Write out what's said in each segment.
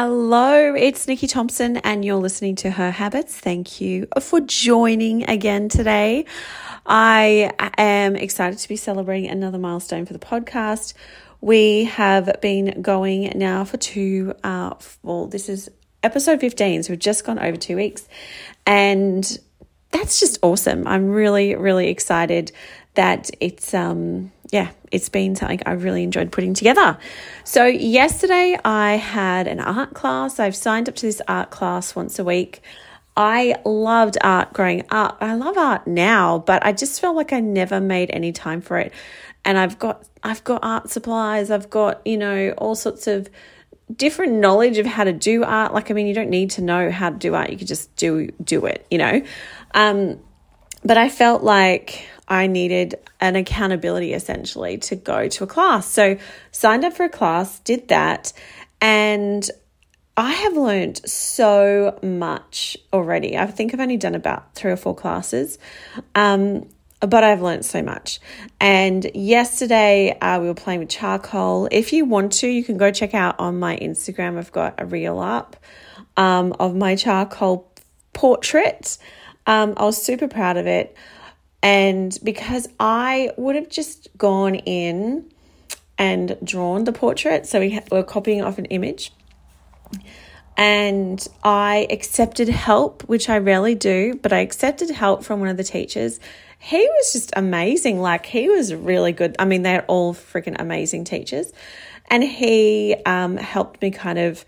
Hello, it's Nicky Thompson, and you're listening to Her Habits. Thank you for joining again today. I am excited to be celebrating another milestone for the podcast. We have been going now for two, uh, well, this is episode 15, so we've just gone over two weeks, and that's just awesome. I'm really, really excited that it's, um, yeah, it's been something I really enjoyed putting together. So, yesterday I had an art class. I've signed up to this art class once a week. I loved art growing up. I love art now, but I just felt like I never made any time for it. And I've got I've got art supplies, I've got, you know, all sorts of different knowledge of how to do art. Like I mean, you don't need to know how to do art. You could just do do it, you know. Um but I felt like I needed an accountability essentially to go to a class. So, signed up for a class, did that, and I have learned so much already. I think I've only done about three or four classes, um, but I've learned so much. And yesterday uh, we were playing with charcoal. If you want to, you can go check out on my Instagram. I've got a reel up um, of my charcoal portrait. Um, I was super proud of it. And because I would have just gone in and drawn the portrait, so we were copying off an image. And I accepted help, which I rarely do, but I accepted help from one of the teachers. He was just amazing. Like, he was really good. I mean, they're all freaking amazing teachers. And he um, helped me kind of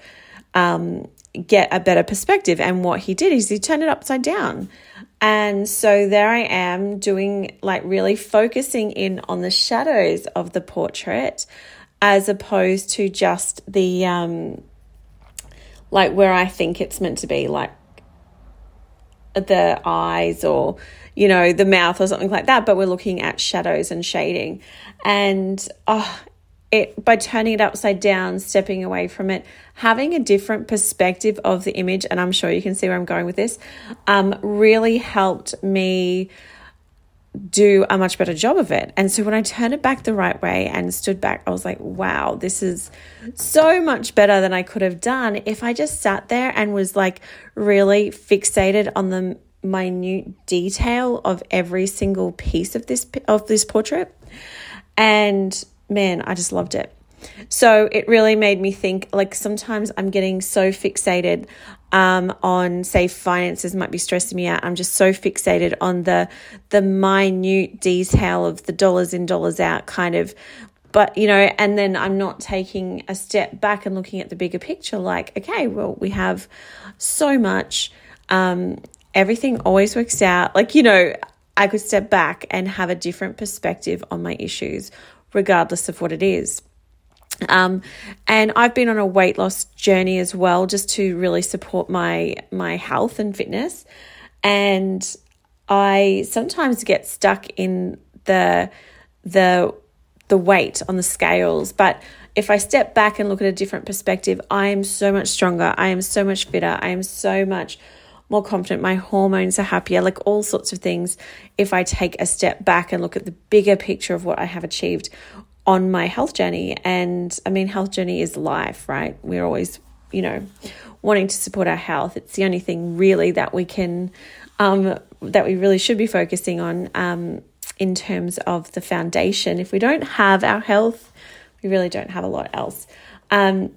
um, get a better perspective. And what he did is he turned it upside down. And so there I am doing like really focusing in on the shadows of the portrait as opposed to just the um like where I think it's meant to be like the eyes or you know the mouth or something like that. But we're looking at shadows and shading. And oh it by turning it upside down, stepping away from it, having a different perspective of the image, and I'm sure you can see where I'm going with this, um, really helped me do a much better job of it. And so when I turned it back the right way and stood back, I was like, wow, this is so much better than I could have done if I just sat there and was like really fixated on the minute detail of every single piece of this of this portrait. And man, I just loved it. So it really made me think like sometimes I'm getting so fixated um, on say finances might be stressing me out. I'm just so fixated on the the minute detail of the dollars in dollars out kind of but you know and then I'm not taking a step back and looking at the bigger picture like okay well we have so much um, everything always works out like you know I could step back and have a different perspective on my issues regardless of what it is. Um, and I've been on a weight loss journey as well, just to really support my my health and fitness. And I sometimes get stuck in the the the weight on the scales, but if I step back and look at a different perspective, I am so much stronger. I am so much fitter. I am so much more confident. My hormones are happier, like all sorts of things. If I take a step back and look at the bigger picture of what I have achieved on my health journey. And I mean, health journey is life, right? We're always, you know, wanting to support our health. It's the only thing really that we can, um, that we really should be focusing on um, in terms of the foundation. If we don't have our health, we really don't have a lot else. Um,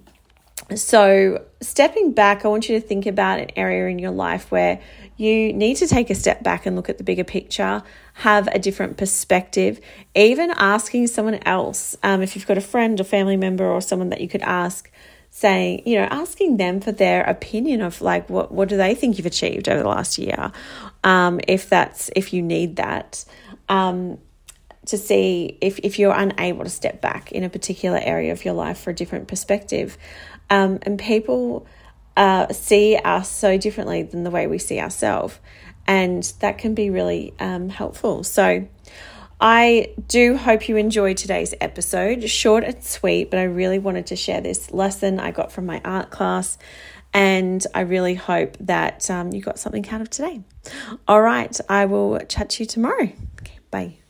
so, stepping back, I want you to think about an area in your life where you need to take a step back and look at the bigger picture, have a different perspective, even asking someone else. Um, if you've got a friend or family member or someone that you could ask, saying, you know, asking them for their opinion of like what what do they think you've achieved over the last year, um, if that's if you need that. Um, to see if, if you're unable to step back in a particular area of your life for a different perspective. Um, and people uh, see us so differently than the way we see ourselves. And that can be really um, helpful. So, I do hope you enjoyed today's episode. Short and sweet, but I really wanted to share this lesson I got from my art class. And I really hope that um, you got something out of today. All right, I will chat to you tomorrow. Okay, bye.